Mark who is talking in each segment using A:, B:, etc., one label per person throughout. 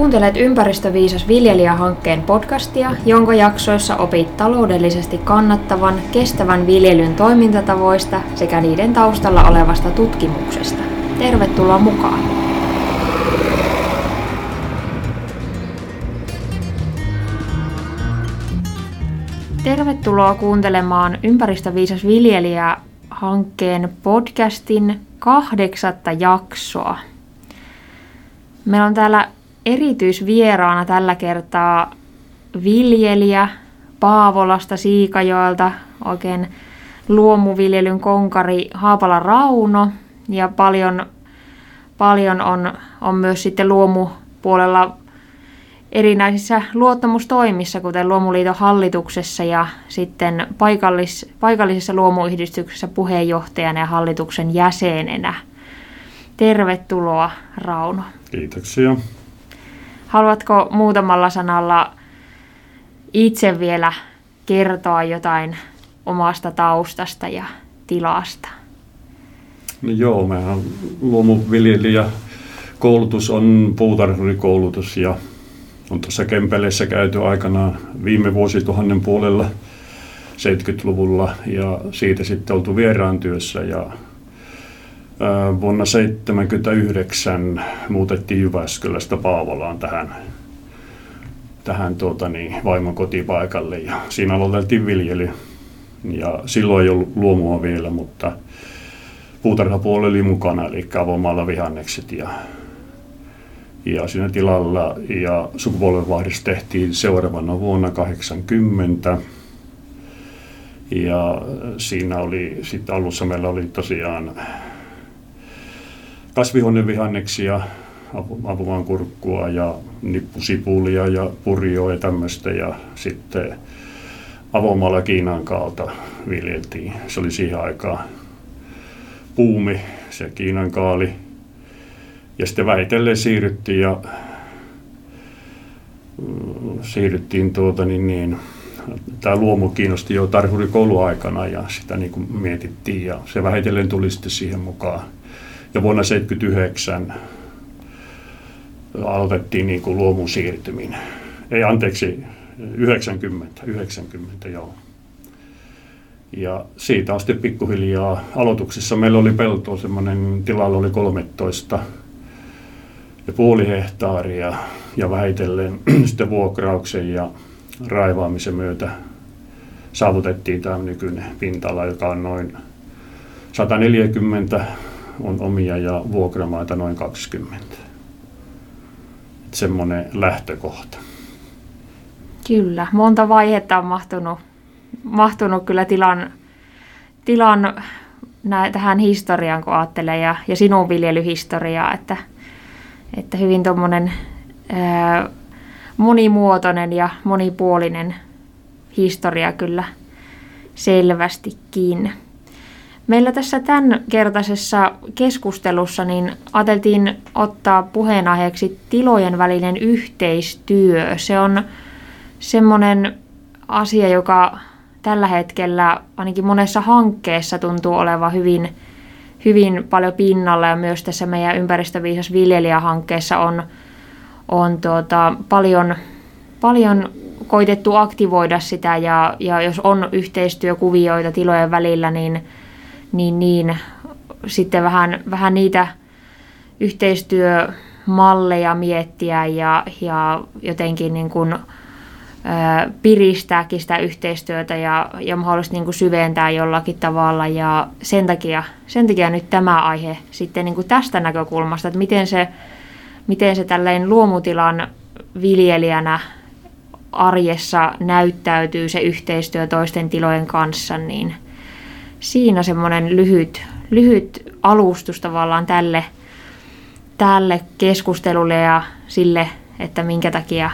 A: Kuuntelet Ympäristöviisas viljelijähankkeen podcastia, jonka jaksoissa opit taloudellisesti kannattavan, kestävän viljelyn toimintatavoista sekä niiden taustalla olevasta tutkimuksesta. Tervetuloa mukaan! Tervetuloa kuuntelemaan Ympäristöviisas viljelijä hankkeen podcastin kahdeksatta jaksoa. Meillä on täällä erityisvieraana tällä kertaa viljelijä Paavolasta, Siikajoelta, oikein luomuviljelyn konkari Haapala Rauno ja paljon, paljon on, on myös sitten luomupuolella erinäisissä luottamustoimissa, kuten Luomuliiton hallituksessa ja sitten paikallis, paikallisessa luomuyhdistyksessä puheenjohtajana ja hallituksen jäsenenä. Tervetuloa, Rauno.
B: Kiitoksia.
A: Haluatko muutamalla sanalla itse vielä kertoa jotain omasta taustasta ja tilasta?
B: No joo, mehän luomuviljelijä. Koulutus on puutarhurikoulutus ja on tuossa Kempeleissä käyty aikanaan viime vuosituhannen puolella 70-luvulla ja siitä sitten oltu vieraan työssä ja Vuonna 1979 muutettiin Jyväskylästä Paavolaan tähän, tähän tuota niin, vaimon kotipaikalle ja siinä aloiteltiin viljely. Ja silloin ei ollut luomua vielä, mutta puutarhapuoli oli mukana, eli avomaalla vihannekset ja, ja siinä tilalla ja sukupolvenvaihdos tehtiin seuraavana vuonna 80. Ja siinä oli, sitten alussa meillä oli tosiaan kasvihuonevihanneksia, apumaan kurkkua ja nippusipulia ja purjoa ja tämmöistä. Ja sitten avomaalla Kiinan kaalta viljeltiin. Se oli siihen aikaan puumi, se Kiinan kaali. Ja sitten vähitellen siirryttiin ja mm, siirryttiin tuota niin, niin tämä luomu kiinnosti jo tarhurikouluaikana ja sitä niin kuin mietittiin ja se vähitellen tuli sitten siihen mukaan ja vuonna 1979 aloitettiin niin kuin luomun siirtyminen. Ei anteeksi, 90, 90 joo. Ja siitä sitten pikkuhiljaa aloituksessa. Meillä oli peltoa semmoinen, tilalla oli 13 ja puoli hehtaaria ja vähitellen sitten vuokrauksen ja raivaamisen myötä saavutettiin tämä nykyinen pinta joka on noin 140 on omia ja vuokramaita noin 20. Semmoinen lähtökohta.
A: Kyllä, monta vaihetta on mahtunut, mahtunut kyllä tilan, tilan nä, tähän historiaan, kun ajattelee, ja, ja sinun viljelyhistoriaa, että, että hyvin tuommoinen monimuotoinen ja monipuolinen historia kyllä selvästikin. Meillä tässä tämän kertaisessa keskustelussa niin ajateltiin ottaa puheenaiheeksi tilojen välinen yhteistyö. Se on semmoinen asia, joka tällä hetkellä ainakin monessa hankkeessa tuntuu olevan hyvin, hyvin paljon pinnalla ja myös tässä meidän ympäristöviisas viljelijähankkeessa on, on tuota, paljon, paljon koitettu aktivoida sitä ja, ja jos on yhteistyökuvioita tilojen välillä, niin niin, niin sitten vähän, vähän niitä yhteistyömalleja miettiä ja, ja jotenkin niin kuin, ö, piristääkin sitä yhteistyötä ja, ja mahdollisesti niin kuin syventää jollakin tavalla. Ja sen takia, sen takia nyt tämä aihe sitten niin kuin tästä näkökulmasta, että miten se, miten se tälleen luomutilan viljelijänä arjessa näyttäytyy se yhteistyö toisten tilojen kanssa, niin – siinä semmoinen lyhyt, lyhyt alustus tavallaan tälle, tälle keskustelulle ja sille, että minkä takia,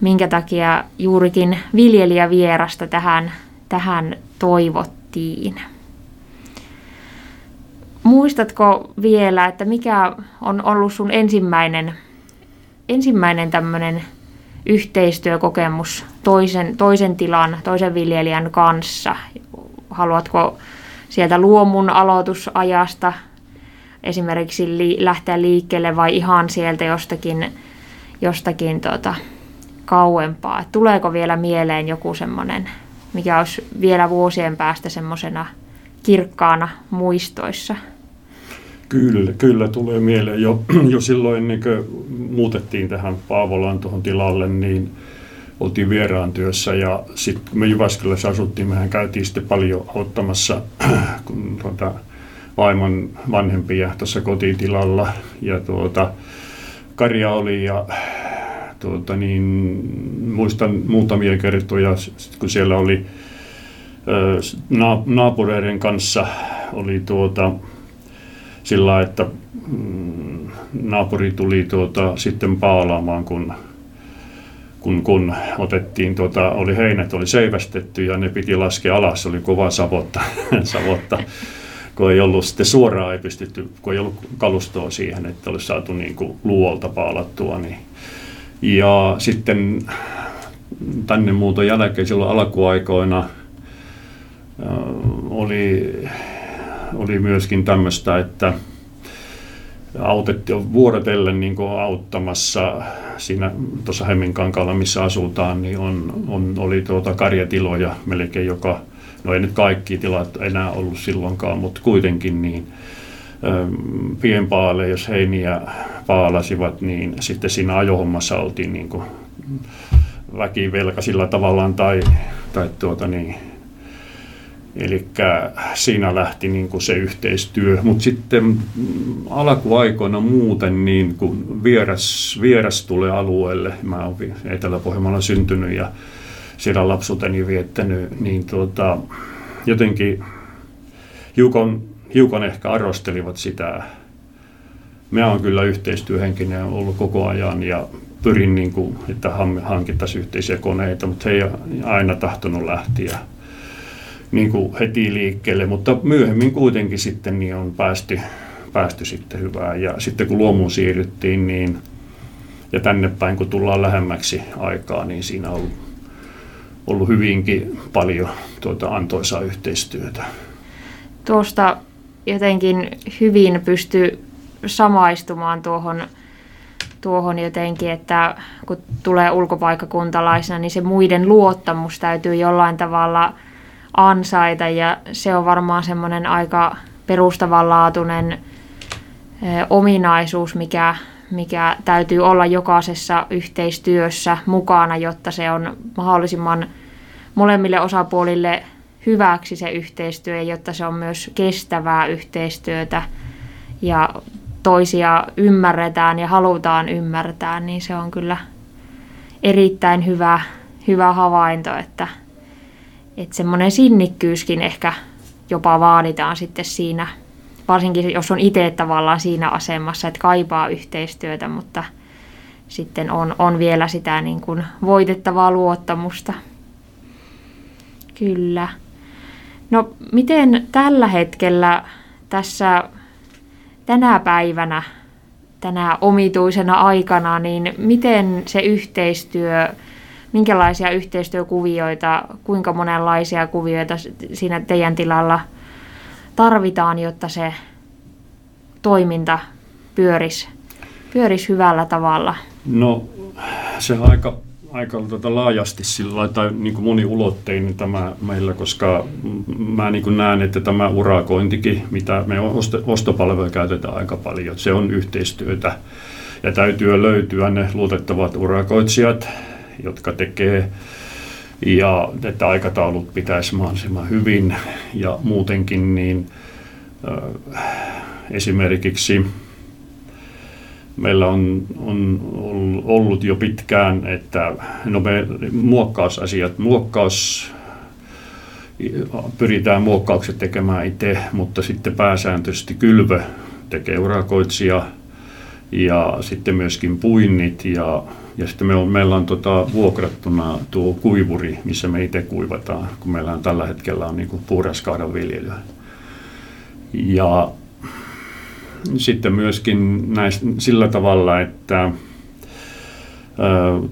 A: minkä takia juurikin viljelijävierasta tähän, tähän toivottiin. Muistatko vielä, että mikä on ollut sun ensimmäinen, ensimmäinen tämmöinen yhteistyökokemus toisen, toisen tilan, toisen viljelijän kanssa, haluatko sieltä luomun aloitusajasta esimerkiksi li- lähteä liikkeelle vai ihan sieltä jostakin, jostakin tota, kauempaa. Et tuleeko vielä mieleen joku semmoinen, mikä olisi vielä vuosien päästä semmoisena kirkkaana muistoissa?
B: Kyllä, kyllä tulee mieleen. Jo, jo silloin kuin muutettiin tähän Paavolaan tuohon tilalle, niin oltiin vieraan työssä ja sitten me Jyväskylässä asuttiin, mehän käytiin sitten paljon auttamassa kun tuota, vaimon vanhempia tuossa kotitilalla. Ja tuota, Karja oli ja tuota, niin, muistan muutamia kertoja, kun siellä oli naapureiden kanssa oli tuota, sillä että mm, naapuri tuli tuota, sitten paalaamaan, kun, kun, kun otettiin, tuota, oli heinät oli seivästetty ja ne piti laskea alas, oli kova savotta, savotta kun ei ollut sitten suoraan ei pystytty, kun ei ollut kalustoa siihen, että olisi saatu niin kuin luolta paalattua. Niin. Ja sitten tänne muuton jälkeen silloin alkuaikoina oli, oli myöskin tämmöistä, että autettiin vuorotellen niin auttamassa siinä tuossa Hemminkankaalla, missä asutaan, niin on, on, oli tuota karjatiloja melkein joka, no ei nyt kaikki tilat enää ollut silloinkaan, mutta kuitenkin niin pienpaale, jos heiniä paalasivat, niin sitten siinä ajohommassa oltiin niin kuin väkivelkaisilla tavallaan tai, tai tuota niin, Eli siinä lähti niin kuin se yhteistyö, mutta sitten alkuaikoina muuten niin kun vieras, vieras tulee alueelle, mä olen Etelä-Pohjanmaalla syntynyt ja siellä lapsuuteni viettänyt, niin tuota, jotenkin hiukan, hiukan ehkä arvostelivat sitä. Mä oon kyllä yhteistyöhenkinen ollut koko ajan ja pyrin, niin kuin, että hankittaisiin yhteisiä koneita, mutta he ei aina tahtonut lähteä niin kuin heti liikkeelle, mutta myöhemmin kuitenkin sitten niin on päästy, päästy sitten hyvään. Ja sitten kun luomuun siirryttiin niin, ja tänne päin kun tullaan lähemmäksi aikaa, niin siinä on ollut hyvinkin paljon tuota antoisaa yhteistyötä.
A: Tuosta jotenkin hyvin pystyy samaistumaan tuohon, tuohon jotenkin, että kun tulee ulkopaikkakuntalaisena, niin se muiden luottamus täytyy jollain tavalla – ansaita ja se on varmaan semmoinen aika perustavanlaatuinen ominaisuus, mikä, mikä täytyy olla jokaisessa yhteistyössä mukana, jotta se on mahdollisimman molemmille osapuolille hyväksi se yhteistyö, jotta se on myös kestävää yhteistyötä ja toisia ymmärretään ja halutaan ymmärtää, niin se on kyllä erittäin hyvä, hyvä havainto, että että semmoinen sinnikkyyskin ehkä jopa vaaditaan sitten siinä, varsinkin jos on itse tavallaan siinä asemassa, että kaipaa yhteistyötä, mutta sitten on, on vielä sitä niin kuin voitettavaa luottamusta. Kyllä. No miten tällä hetkellä tässä tänä päivänä, tänä omituisena aikana, niin miten se yhteistyö minkälaisia yhteistyökuvioita, kuinka monenlaisia kuvioita siinä teidän tilalla tarvitaan, jotta se toiminta pyörisi, pyörisi hyvällä tavalla?
B: No se on aika, aika tuota laajasti sillä tai niin kuin moniulotteinen tämä meillä, koska mä niin kuin näen, että tämä urakointikin, mitä me ostopalveluja käytetään aika paljon, se on yhteistyötä ja täytyy löytyä ne luotettavat urakoitsijat, jotka tekee. Ja että aikataulut pitäisi mahdollisimman hyvin. Ja muutenkin niin esimerkiksi meillä on, on ollut jo pitkään, että no me muokkausasiat, muokkaus pyritään muokkaukset tekemään itse, mutta sitten pääsääntöisesti kylvö tekee urakoitsija ja sitten myöskin puinnit ja ja sitten me on, meillä on tota, vuokrattuna tuo kuivuri, missä me itse kuivataan, kun meillä on tällä hetkellä on niin puhdaskaadan viljelyä. Ja sitten myöskin näistä, sillä tavalla, että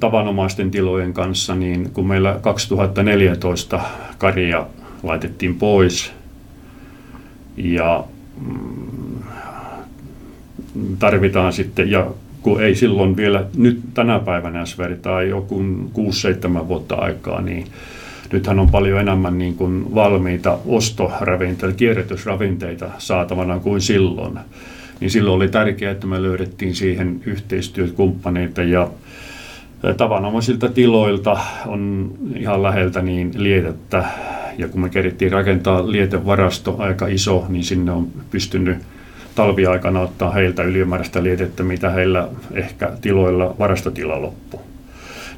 B: tavanomaisten tilojen kanssa, niin kun meillä 2014 karja laitettiin pois ja mm, tarvitaan sitten, ja kun ei silloin vielä, nyt tänä päivänä jos vertaa joku 6-7 vuotta aikaa, niin nythän on paljon enemmän niin kuin valmiita ostoravinteita, kierrätysravinteita saatavana kuin silloin. Niin silloin oli tärkeää, että me löydettiin siihen yhteistyökumppaneita ja tavanomaisilta tiloilta on ihan läheltä niin lietettä. Ja kun me kerittiin rakentaa lietevarasto aika iso, niin sinne on pystynyt talviaikana ottaa heiltä ylimääräistä lietettä, mitä heillä ehkä tiloilla varastotila loppu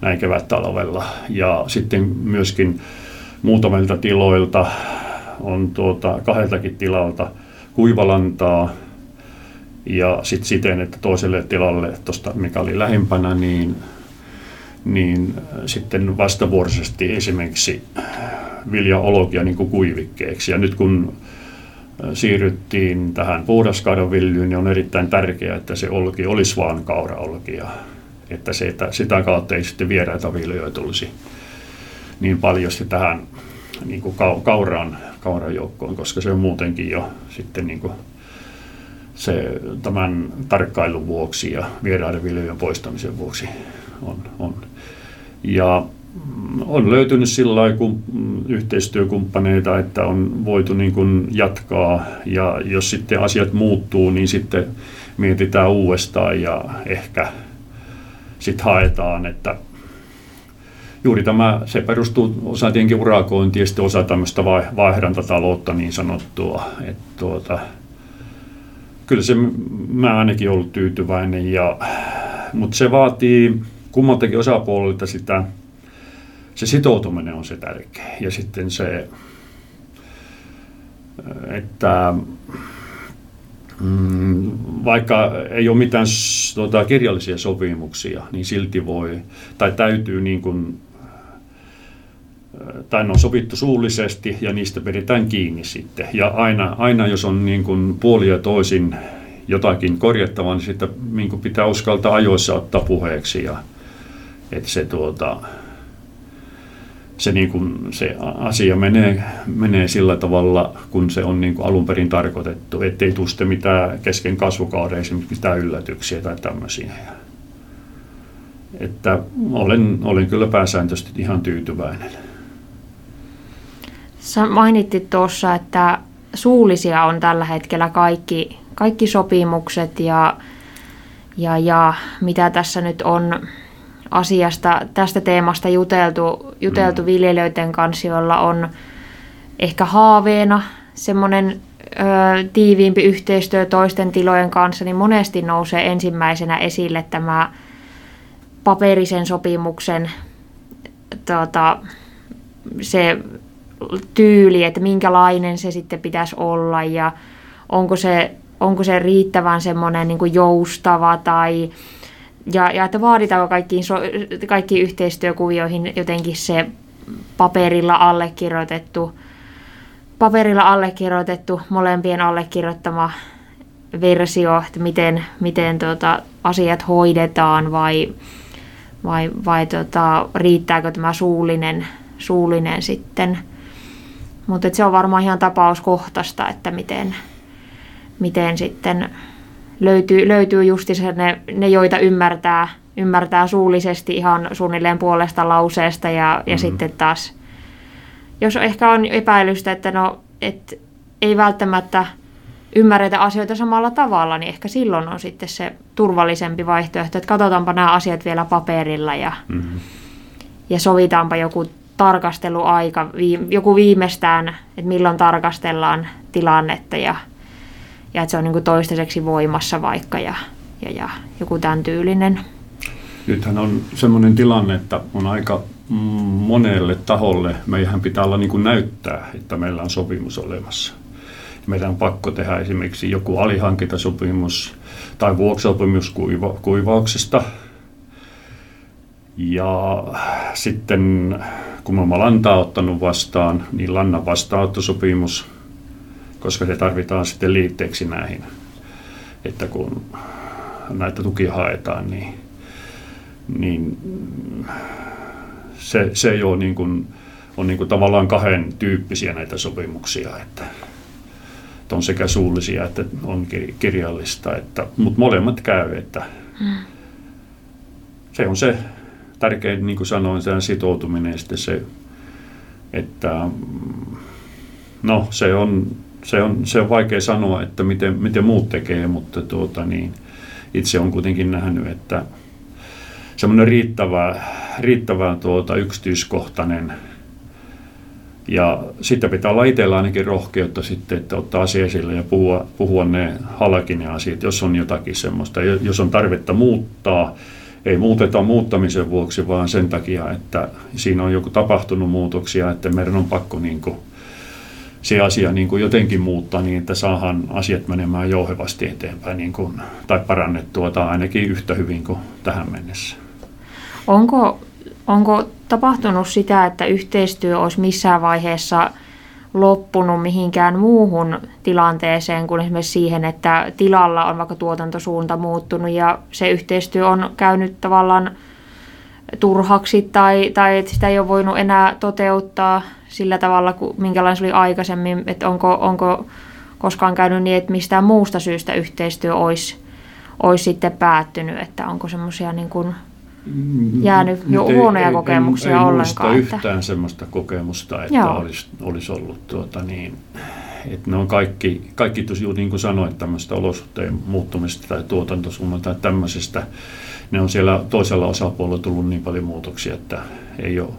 B: näin kevät talvella. Ja sitten myöskin muutamilta tiloilta on tuota, kahdeltakin tilalta kuivalantaa ja sitten siten, että toiselle tilalle, tuosta mikä oli lähimpänä, niin, niin sitten vastavuoroisesti esimerkiksi viljaologia niin kuivikkeeksi. Ja nyt kun siirryttiin tähän puhdaskauraviljyyn, niin on erittäin tärkeää, että se olki olisi vain kauraolkia. Että, se, että sitä kautta ei sitten vieraita viljoja tulisi niin paljon tähän niin kuin kauraan, kauran joukkoon, koska se on muutenkin jo sitten niin kuin se tämän tarkkailun vuoksi ja vieraiden viljojen poistamisen vuoksi on. on. Ja on löytynyt sillä kun yhteistyökumppaneita, että on voitu niin kuin jatkaa. Ja jos sitten asiat muuttuu, niin sitten mietitään uudestaan ja ehkä sitten haetaan, että juuri tämä, se perustuu osa tietenkin urakointiin ja sitten osa tämmöistä vaihdantataloutta niin sanottua, että tuota, kyllä se mä ainakin ollut tyytyväinen, ja, mutta se vaatii kummaltakin osapuolelta sitä se sitoutuminen on se tärkeä. Ja sitten se, että mm, vaikka ei ole mitään tuota, kirjallisia sopimuksia, niin silti voi, tai täytyy niin kuin, tai ne on sovittu suullisesti ja niistä pidetään kiinni sitten. Ja aina, aina jos on niin kuin puoli ja toisin jotakin korjattavaa, niin sitä niin pitää uskaltaa ajoissa ottaa puheeksi. Ja, että se tuota, se, niin kuin, se asia menee, menee sillä tavalla, kun se on niin kuin alun perin tarkoitettu, ettei tule sitten mitään kesken kasvukauden esimerkiksi mitään yllätyksiä tai tämmöisiä. Että olen, olen kyllä pääsääntöisesti ihan tyytyväinen.
A: Sä mainittit tuossa, että suullisia on tällä hetkellä kaikki, kaikki sopimukset ja, ja, ja mitä tässä nyt on asiasta, tästä teemasta juteltu, juteltu mm. viljelijöiden kanssa, joilla on ehkä haaveena semmoinen ö, tiiviimpi yhteistyö toisten tilojen kanssa, niin monesti nousee ensimmäisenä esille tämä paperisen sopimuksen tota, se tyyli, että minkälainen se sitten pitäisi olla ja onko se, onko se riittävän semmoinen niin joustava tai ja, ja että vaaditaanko kaikkiin, so, kaikkiin yhteistyökuvioihin jotenkin se paperilla allekirjoitettu, paperilla allekirjoitettu, molempien allekirjoittama versio, että miten, miten tota, asiat hoidetaan vai, vai, vai tota, riittääkö tämä suullinen, suullinen sitten. Mutta se on varmaan ihan tapauskohtaista, että miten, miten sitten löytyy, löytyy justi ne, ne, joita ymmärtää, ymmärtää suullisesti ihan suunnilleen puolesta lauseesta ja, ja mm-hmm. sitten taas, jos ehkä on epäilystä, että no, et ei välttämättä ymmärretä asioita samalla tavalla, niin ehkä silloin on sitten se turvallisempi vaihtoehto, että katsotaanpa nämä asiat vielä paperilla ja, mm-hmm. ja sovitaanpa joku tarkasteluaika, joku viimeistään, että milloin tarkastellaan tilannetta ja ja että se on niin kuin toistaiseksi voimassa vaikka ja, ja, ja joku tämän tyylinen.
B: Nythän on sellainen tilanne, että on aika monelle taholle, meidän pitää olla niin kuin näyttää, että meillä on sopimus olemassa. Meidän on pakko tehdä esimerkiksi joku alihankintasopimus tai vuoksopimus kuiva, kuivauksesta. Ja sitten kun me olemme lantaa ottanut vastaan, niin lannan vastaanottosopimus – koska se tarvitaan sitten liitteeksi näihin, että kun näitä tukia haetaan, niin, niin se, se ei ole niin kuin, on niin kuin tavallaan kahden tyyppisiä näitä sopimuksia, että, että on sekä suullisia että on kirjallista, että, mutta molemmat käy, että, se on se tärkein, niin kuin sanoin, se sitoutuminen ja sitten se, että no se on, se on, se on vaikea sanoa, että miten, miten muut tekee, mutta tuota, niin, itse on kuitenkin nähnyt, että semmoinen riittävä, riittävän tuota, yksityiskohtainen ja sitten pitää olla itsellä ainakin rohkeutta sitten, että ottaa asia esille ja puhua, puhua ne halki ne asiat, jos on jotakin semmoista. Jos on tarvetta muuttaa, ei muuteta muuttamisen vuoksi, vaan sen takia, että siinä on joku tapahtunut muutoksia, että meidän on pakko niin kuin se asia niin kuin jotenkin muuttaa niin, että saadaan asiat menemään jouhevasti eteenpäin niin kuin, tai parannettua tai ainakin yhtä hyvin kuin tähän mennessä.
A: Onko, onko tapahtunut sitä, että yhteistyö olisi missään vaiheessa loppunut mihinkään muuhun tilanteeseen kuin esimerkiksi siihen, että tilalla on vaikka tuotantosuunta muuttunut ja se yhteistyö on käynyt tavallaan turhaksi tai, tai että sitä ei ole voinut enää toteuttaa sillä tavalla, kuin, minkälainen se oli aikaisemmin, että onko, onko koskaan käynyt niin, että mistään muusta syystä yhteistyö olisi, olisi sitten päättynyt, että onko semmoisia niin kuin Mm, jäänyt jo ei, huonoja ei, kokemuksia
B: en, en
A: ollenkaan.
B: Ei yhtään semmoista kokemusta, että olisi, olisi ollut tuota niin, että ne on kaikki, kaikki tosiaan niin kuin sanoit, tämmöistä olosuhteen muuttumista tai tuotantosuunnan tai tämmöisestä, ne on siellä toisella osapuolella tullut niin paljon muutoksia, että ei ole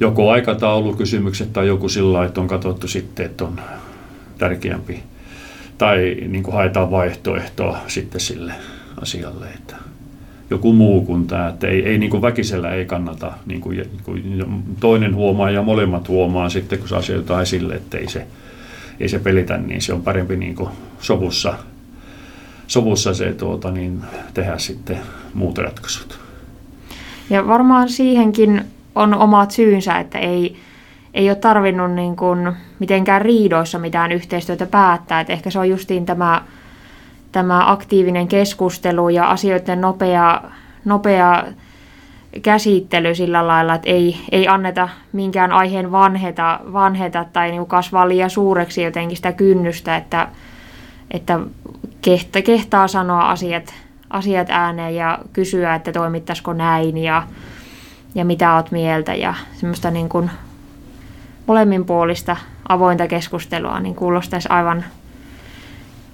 B: joko aikataulukysymykset tai joku sillä että on katsottu sitten, että on tärkeämpi tai niin kuin haetaan vaihtoehtoa sitten sille asialle, että joku muu kuin tämä, että ei, ei niin kuin väkisellä ei kannata, niin kuin, kuin toinen huomaa ja molemmat huomaa sitten, kun se asioita esille, että ei se, ei se pelitä, niin se on parempi niin kuin sovussa, sovussa se tuota, niin tehdä sitten muut ratkaisut.
A: Ja varmaan siihenkin on omat syynsä, että ei, ei ole tarvinnut niin kuin mitenkään riidoissa mitään yhteistyötä päättää. Että ehkä se on justiin tämä tämä aktiivinen keskustelu ja asioiden nopea, nopea käsittely sillä lailla, että ei, ei anneta minkään aiheen vanheta, vanheta tai niin kasvaa liian suureksi jotenkin sitä kynnystä, että, että kehtä, kehtaa sanoa asiat, asiat ääneen ja kysyä, että toimittaisiko näin ja, ja mitä olet mieltä ja semmoista niin kuin molemminpuolista avointa keskustelua niin kuulostaisi aivan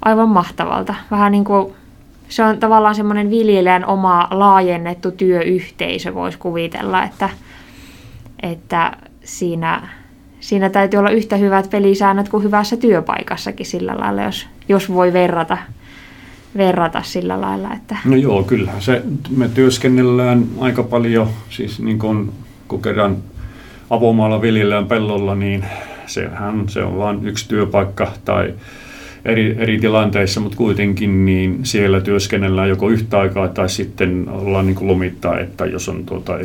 A: aivan mahtavalta. Vähän niin kuin se on tavallaan semmoinen viljelijän oma laajennettu työyhteisö, voisi kuvitella, että, että siinä, siinä täytyy olla yhtä hyvät pelisäännöt kuin hyvässä työpaikassakin sillä lailla, jos, jos voi verrata, verrata sillä lailla. Että...
B: No joo, kyllähän se, me työskennellään aika paljon, siis niin kuin, kun kerran avomaalla viljellään pellolla, niin sehän se on vain yksi työpaikka tai eri, eri tilanteissa, mutta kuitenkin niin siellä työskennellään joko yhtä aikaa tai sitten ollaan niin lomittaa, että jos on tuota,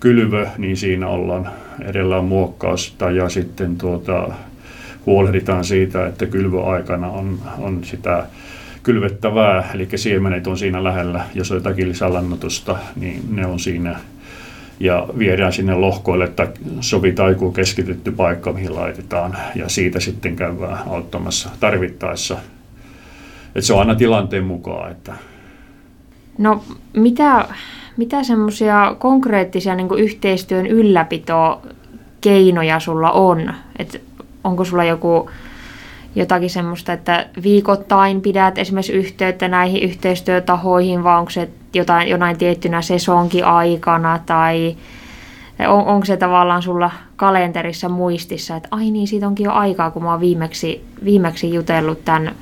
B: kylvö, niin siinä ollaan edellä muokkaus tai ja sitten tuota, huolehditaan siitä, että kylvöaikana on, on sitä kylvettävää, eli siemenet on siinä lähellä, jos on jotakin lisälannotusta, niin ne on siinä ja viedään sinne lohkoille, että sovitaan joku keskitytty paikka, mihin laitetaan, ja siitä sitten käydään auttamassa tarvittaessa. Että se on aina tilanteen mukaan. Että.
A: No mitä, mitä semmoisia konkreettisia niin yhteistyön ylläpito keinoja sulla on? Et onko sulla joku jotakin semmoista, että viikoittain pidät esimerkiksi yhteyttä näihin yhteistyötahoihin, vai onko se jotain, jonain tiettynä sesonkin aikana, tai on, onko se tavallaan sulla kalenterissa muistissa, että ai niin, siitä onkin jo aikaa, kun mä oon viimeksi, viimeksi jutellut tämän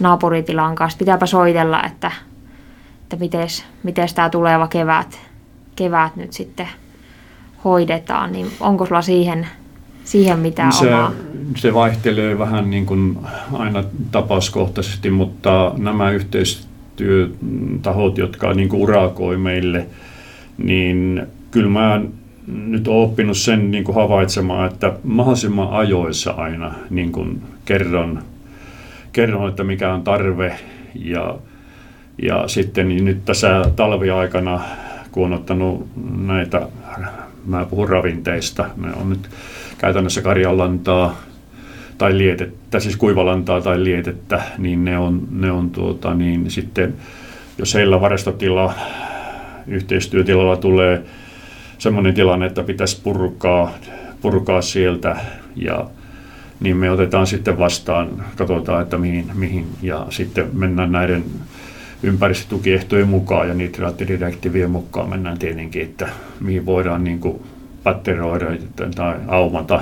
A: naapuritilan kanssa. Pitääpä soitella, että, että miten tämä tuleva kevät, kevät nyt sitten hoidetaan, niin onko sulla siihen siihen mitään
B: se,
A: omaa?
B: Se vaihtelee vähän niin kuin aina tapauskohtaisesti, mutta nämä yhteistyötahot, jotka niin kuin urakoi meille, niin kyllä mä nyt olen oppinut sen niin kuin havaitsemaan, että mahdollisimman ajoissa aina niin kuin kerron, kerron, että mikä on tarve ja, ja sitten niin nyt tässä talviaikana, kun on ottanut näitä, mä puhun ravinteista, ne on nyt käytännössä karjanlantaa tai lietettä, siis kuivalantaa tai lietettä, niin ne on, ne on tuota, niin sitten, jos heillä varastotila yhteistyötilalla tulee semmoinen tilanne, että pitäisi purkaa, purkaa sieltä ja niin me otetaan sitten vastaan, katsotaan, että mihin, mihin ja sitten mennään näiden ympäristötukiehtojen mukaan ja nitraattidirektiivien mukaan mennään tietenkin, että mihin voidaan niin kuin patteroida tai aumata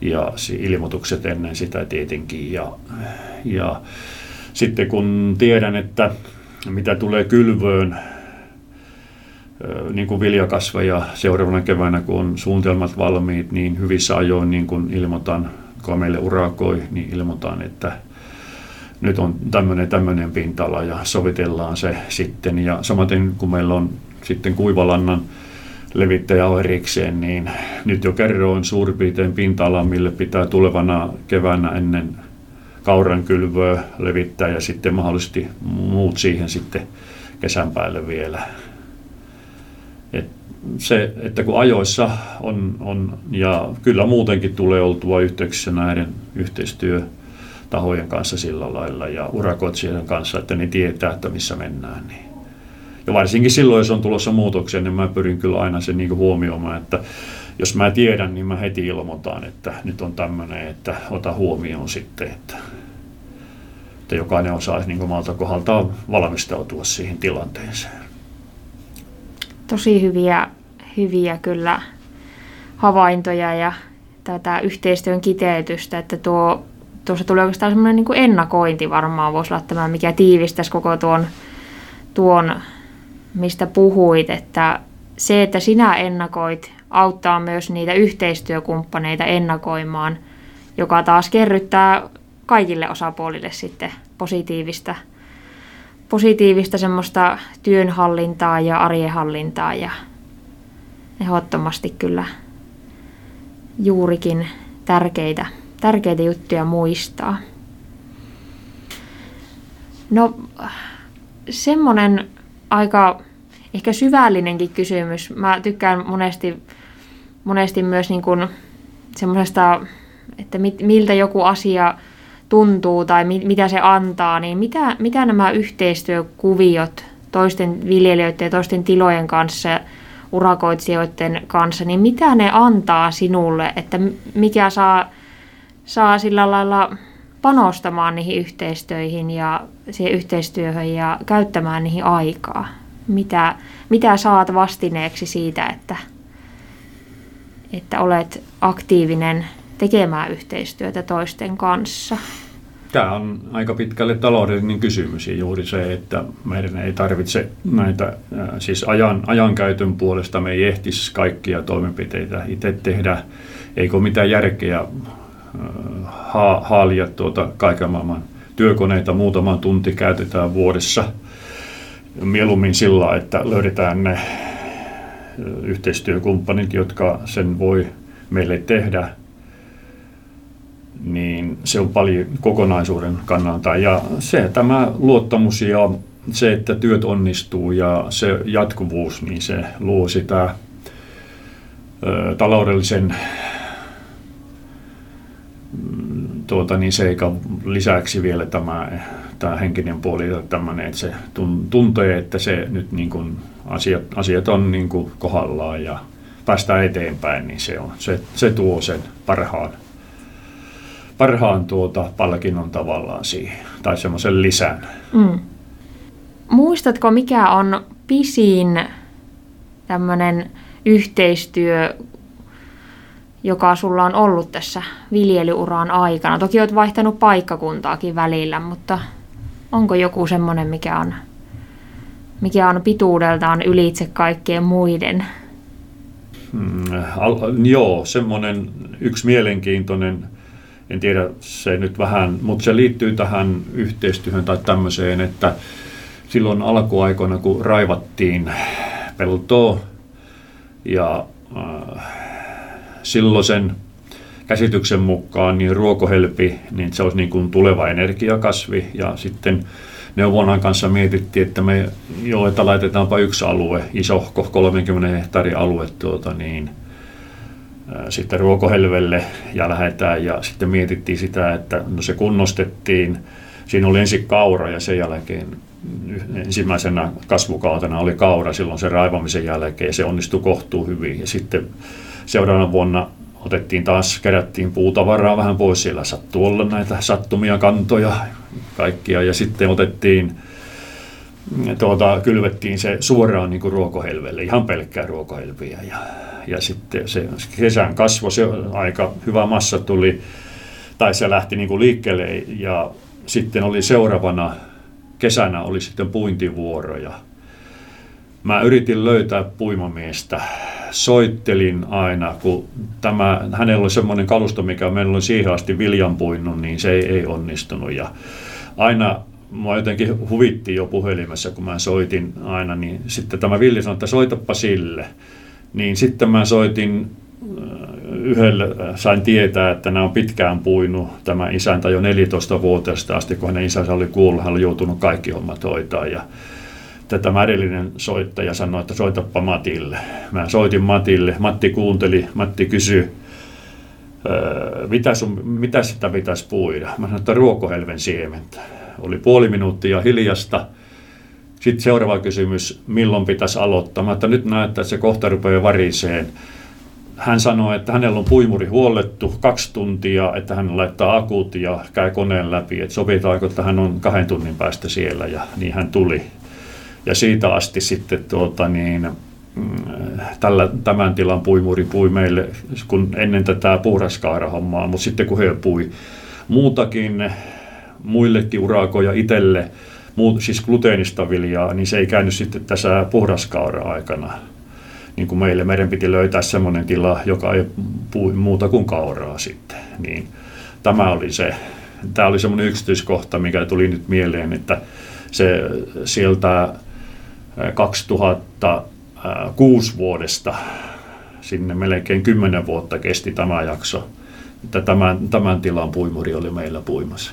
B: ja ilmoitukset ennen sitä tietenkin. Ja, ja sitten kun tiedän, että mitä tulee kylvöön, niin kuin viljakasveja seuraavana keväänä, kun on suunnitelmat valmiit, niin hyvissä ajoin niin kun ilmoitan, kun meille urakoi, niin ilmoitan, että nyt on tämmöinen tämmöinen pintala ja sovitellaan se sitten. Ja samaten kun meillä on sitten kuivalannan levittäjä on erikseen, niin nyt jo kerroin suurin piirtein pinta mille pitää tulevana keväänä ennen kauran kylvöä levittää ja sitten mahdollisesti muut siihen sitten kesän päälle vielä. Et se, että kun ajoissa on, on, ja kyllä muutenkin tulee oltua yhteyksissä näiden yhteistyötahojen kanssa sillä lailla ja urakoitsijoiden kanssa, että ne tietää, että missä mennään. Niin ja varsinkin silloin, jos on tulossa muutoksia, niin mä pyrin kyllä aina sen niin huomioimaan, että jos mä tiedän, niin mä heti ilmoitan, että nyt on tämmöinen, että ota huomioon sitten, että, että jokainen osaa niin omalta kohdaltaan valmistautua siihen tilanteeseen.
A: Tosi hyviä, hyviä kyllä havaintoja ja tätä yhteistyön kiteytystä, että tuo, tuossa tulee oikeastaan semmoinen niin ennakointi varmaan voisi olla tämä, mikä tiivistäisi koko tuon, tuon mistä puhuit, että se, että sinä ennakoit, auttaa myös niitä yhteistyökumppaneita ennakoimaan, joka taas kerryttää kaikille osapuolille sitten positiivista, positiivista semmoista työnhallintaa ja arjenhallintaa ja ehdottomasti kyllä juurikin tärkeitä, tärkeitä juttuja muistaa. No semmoinen aika ehkä syvällinenkin kysymys. Mä tykkään monesti, monesti myös niin kuin semmoisesta, että mit, miltä joku asia tuntuu tai mit, mitä se antaa, niin mitä, mitä nämä yhteistyökuviot toisten viljelijöiden ja toisten tilojen kanssa, urakoitsijoiden kanssa, niin mitä ne antaa sinulle, että mikä saa, saa sillä lailla panostamaan niihin yhteistyöihin ja siihen yhteistyöhön ja käyttämään niihin aikaa? Mitä, mitä saat vastineeksi siitä, että, että olet aktiivinen tekemään yhteistyötä toisten kanssa?
B: Tämä on aika pitkälle taloudellinen kysymys ja juuri se, että meidän ei tarvitse näitä, siis ajan, ajankäytön puolesta me ei ehtisi kaikkia toimenpiteitä itse tehdä, eikö mitään järkeä ha- haalia tuota kaiken maailman työkoneita muutama tunti käytetään vuodessa. Mieluummin sillä, että löydetään ne yhteistyökumppanit, jotka sen voi meille tehdä, niin se on paljon kokonaisuuden kannalta. Ja se, tämä luottamus ja se, että työt onnistuu ja se jatkuvuus, niin se luo sitä taloudellisen tuota, niin seikan lisäksi vielä tämä, tämä henkinen puoli, tämmöinen, että se tuntee, että se nyt niin kuin asiat, asiat on niin kuin kohdallaan ja päästään eteenpäin, niin se, on, se, se tuo sen parhaan, parhaan tuota palkinnon tavallaan siihen, tai semmoisen lisän. Mm.
A: Muistatko, mikä on pisin tämmöinen yhteistyö joka sulla on ollut tässä viljelyuran aikana. Toki olet vaihtanut paikkakuntaakin välillä, mutta onko joku semmoinen, mikä on, mikä on pituudeltaan ylitse kaikkien muiden?
B: Al, joo, semmoinen yksi mielenkiintoinen, en tiedä se nyt vähän, mutta se liittyy tähän yhteistyöhön tai tämmöiseen, että silloin alkuaikoina kun raivattiin peltoa ja äh, silloisen käsityksen mukaan niin ruokohelpi, niin se olisi niin kuin tuleva energiakasvi. Ja sitten neuvonnan kanssa mietittiin, että me jo, että laitetaanpa yksi alue, iso 30 hehtaarin alue tuota, niin, sitten ruokohelvelle ja lähdetään. Ja sitten mietittiin sitä, että no se kunnostettiin, siinä oli ensin kaura ja sen jälkeen ensimmäisenä kasvukautena oli kaura. Silloin sen raivamisen jälkeen ja se onnistui kohtuu hyvin. Ja sitten seuraavana vuonna otettiin taas, kerättiin puutavaraa vähän pois, siellä sattui olla näitä sattumia kantoja kaikkia. Ja sitten otettiin tuota, kylvettiin se suoraan niin kuin ruokohelvelle, ihan pelkkää ruokohelviä. Ja, ja sitten se kesän kasvo, se aika hyvä massa tuli, tai se lähti niin kuin liikkeelle. Ja sitten oli seuraavana kesänä oli sitten puintivuoro ja mä yritin löytää puimamiestä. Soittelin aina, kun tämä, hänellä oli semmoinen kalusto, mikä meillä oli siihen asti viljan puinnut, niin se ei, ei onnistunut. Ja aina mua jotenkin huvitti jo puhelimessa, kun mä soitin aina, niin sitten tämä Villi sanoi, että soitapa sille. Niin sitten mä soitin äh, yhdelle, äh, sain tietää, että nämä on pitkään puinut tämä isäntä jo 14-vuotiaasta asti, kun hänen isänsä oli kuullut, hän oli joutunut kaikki hommat hoitaa. Ja tämä edellinen soittaja sanoi, että soitapa Matille. Mä soitin Matille, Matti kuunteli, Matti kysyi, äh, mitä, sun, mitä sitä pitäisi puida? Mä sanoin, että ruokohelven siementä oli puoli minuuttia hiljasta. Sitten seuraava kysymys, milloin pitäisi aloittaa? Mä, että nyt näyttää, että se kohta rupeaa variseen. Hän sanoi, että hänellä on puimuri huollettu kaksi tuntia, että hän laittaa akut ja käy koneen läpi. Että sovitaanko, että hän on kahden tunnin päästä siellä ja niin hän tuli. Ja siitä asti sitten tuota, niin, mm, tällä, tämän tilan puimuri pui meille, kun ennen tätä puhdaskaarahommaa, mutta sitten kun he pui muutakin muillekin urakoja itselle, muut, siis gluteenista viljaa, niin se ei käynyt sitten tässä puhdaskaura aikana. Niin kuin meille, meidän piti löytää semmoinen tila, joka ei puu muuta kuin kauraa sitten. Niin tämä oli se, tämä oli semmoinen yksityiskohta, mikä tuli nyt mieleen, että se sieltä 2006 vuodesta sinne melkein 10 vuotta kesti tämä jakso, että tämän, tämän tilan puimuri oli meillä puimassa.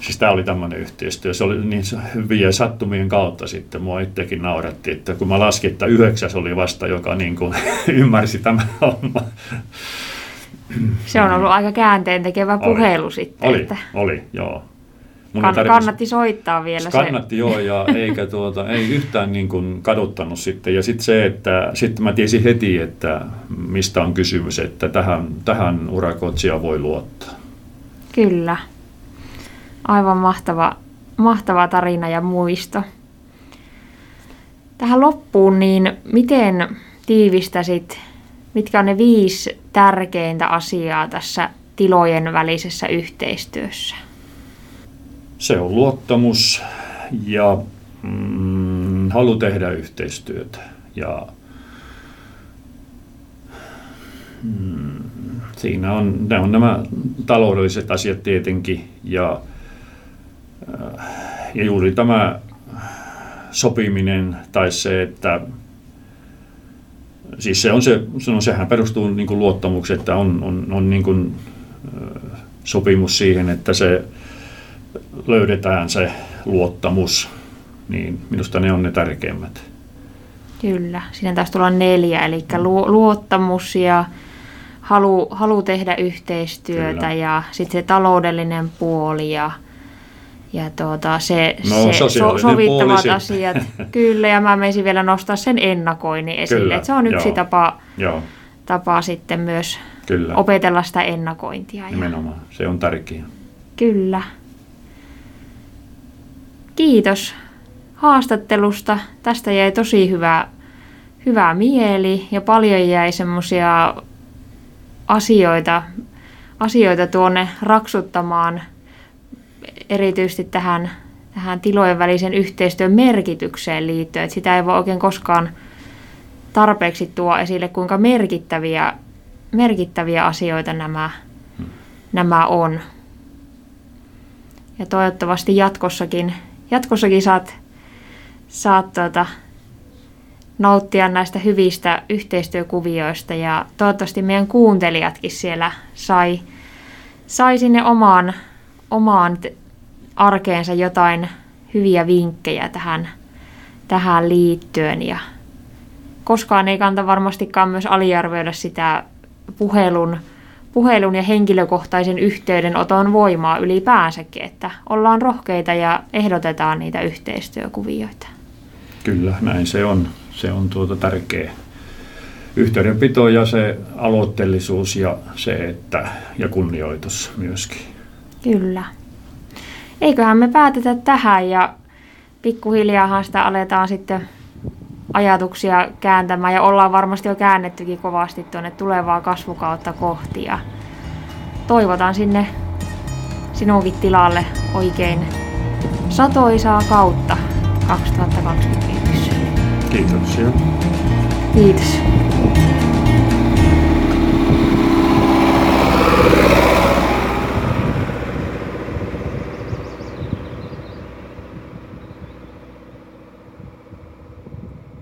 B: Siis tämä oli tämmöinen yhteistyö. Se oli niin hyviä sattumien kautta sitten. Mua itsekin nauratti, että kun mä laskin, että yhdeksäs oli vasta, joka niin kuin ymmärsi tämän homma.
A: Se on ollut aika käänteen tekevä puhelu oli, sitten.
B: Oli, että oli, joo.
A: Mun kann- kannatti soittaa vielä
B: kannatti, se. joo, ja eikä tuota, ei yhtään niin kuin kaduttanut sitten. Ja sitten se, että sitten mä tiesin heti, että mistä on kysymys, että tähän, tähän urakoitsija voi luottaa.
A: Kyllä aivan mahtava, mahtava tarina ja muisto. Tähän loppuun, niin miten tiivistäsit, mitkä on ne viisi tärkeintä asiaa tässä tilojen välisessä yhteistyössä?
B: Se on luottamus ja mm, halu tehdä yhteistyötä. Ja, mm, siinä on, ne on nämä taloudelliset asiat tietenkin ja ja juuri tämä sopiminen tai se, että siis se on se, no sehän perustuu niin luottamukseen, että on, on, on niin kuin, sopimus siihen, että se löydetään se luottamus, niin minusta ne on ne tärkeimmät.
A: Kyllä, siinä taas tulla neljä, eli luottamus ja halu, halu tehdä yhteistyötä Kyllä. ja sitten se taloudellinen puoli ja ja tuota, se, no, se so, sovittavat asiat. Kyllä, ja mä menisin vielä nostaa sen ennakoinnin esille. Kyllä, että se on yksi joo, tapa, joo. tapa sitten myös Kyllä. opetella sitä ennakointia.
B: Nimenomaan, se on tärkeää.
A: Kyllä. Kiitos haastattelusta. Tästä jäi tosi hyvä, hyvä mieli ja paljon jäi semmoisia asioita, asioita tuonne raksuttamaan – erityisesti tähän, tähän tilojen välisen yhteistyön merkitykseen liittyen. Että sitä ei voi oikein koskaan tarpeeksi tuo esille, kuinka merkittäviä, merkittäviä asioita nämä, nämä on. Ja toivottavasti jatkossakin, jatkossakin saat, saat tuota, nauttia näistä hyvistä yhteistyökuvioista ja toivottavasti meidän kuuntelijatkin siellä sai, sai sinne omaan, omaan arkeensa jotain hyviä vinkkejä tähän, tähän liittyen. Ja koskaan ei kanta varmastikaan myös aliarvioida sitä puhelun, puhelun ja henkilökohtaisen yhteydenoton voimaa ylipäänsäkin, että ollaan rohkeita ja ehdotetaan niitä yhteistyökuvioita.
B: Kyllä, näin se on. Se on tuota tärkeä yhteydenpito ja se aloitteellisuus ja se, että ja kunnioitus myöskin.
A: Kyllä. Eiköhän me päätetä tähän ja pikkuhiljaahan sitä aletaan sitten ajatuksia kääntämään ja ollaan varmasti jo käännettykin kovasti tuonne tulevaa kasvukautta kohti ja toivotan sinne sinunkin oikein satoisaa kautta 2021.
B: Kiitoksia.
A: Kiitos.